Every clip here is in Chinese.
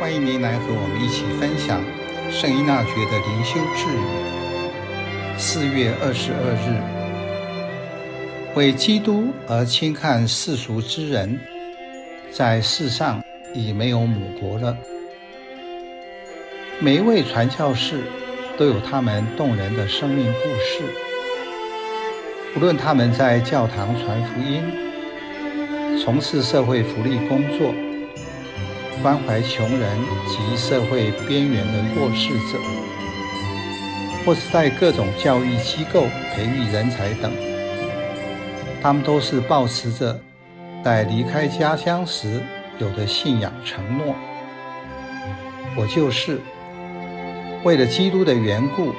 欢迎您来和我们一起分享圣依纳爵的灵修智语。四月二十二日，为基督而轻看世俗之人，在世上已没有母国了。每一位传教士都有他们动人的生命故事，无论他们在教堂传福音，从事社会福利工作，关怀穷人及社会边缘的弱势者，或是在各种教育机构培育人才等，他们都是抱持着在离开家乡时有的信仰承诺。我就是为了基督的缘故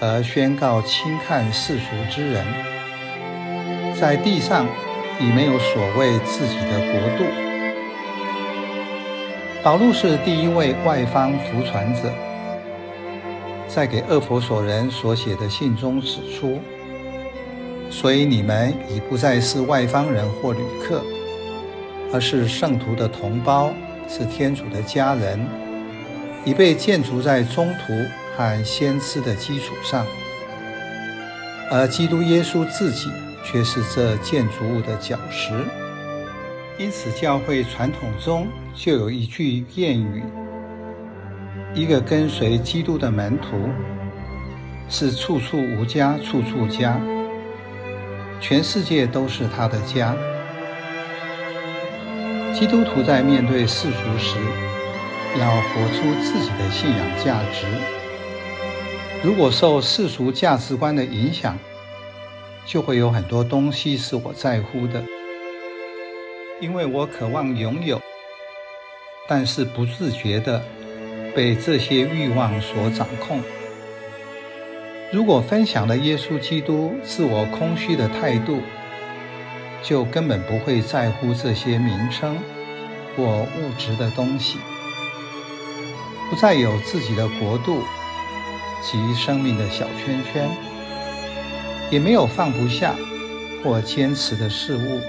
而宣告轻看世俗之人，在地上。已没有所谓自己的国度。保禄是第一位外方福传者，在给厄弗所人所写的信中指出：所以你们已不再是外方人或旅客，而是圣徒的同胞，是天主的家人，已被建筑在中途和先知的基础上，而基督耶稣自己。却是这建筑物的脚石，因此教会传统中就有一句谚语：一个跟随基督的门徒是处处无家，处处家，全世界都是他的家。基督徒在面对世俗时，要活出自己的信仰价值。如果受世俗价值观的影响，就会有很多东西是我在乎的，因为我渴望拥有，但是不自觉地被这些欲望所掌控。如果分享了耶稣基督自我空虚的态度，就根本不会在乎这些名称或物质的东西，不再有自己的国度及生命的小圈圈。也没有放不下或坚持的事物，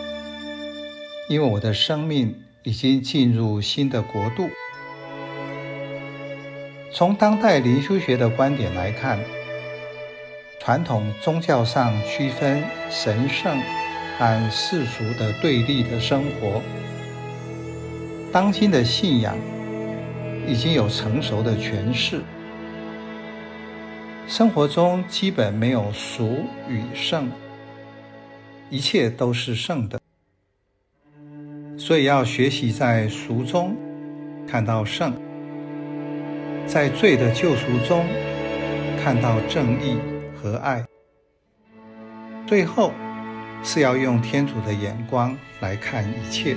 因为我的生命已经进入新的国度。从当代灵修学的观点来看，传统宗教上区分神圣和世俗的对立的生活，当今的信仰已经有成熟的诠释。生活中基本没有俗与圣，一切都是圣的，所以要学习在俗中看到圣，在罪的救赎中看到正义和爱。最后是要用天主的眼光来看一切。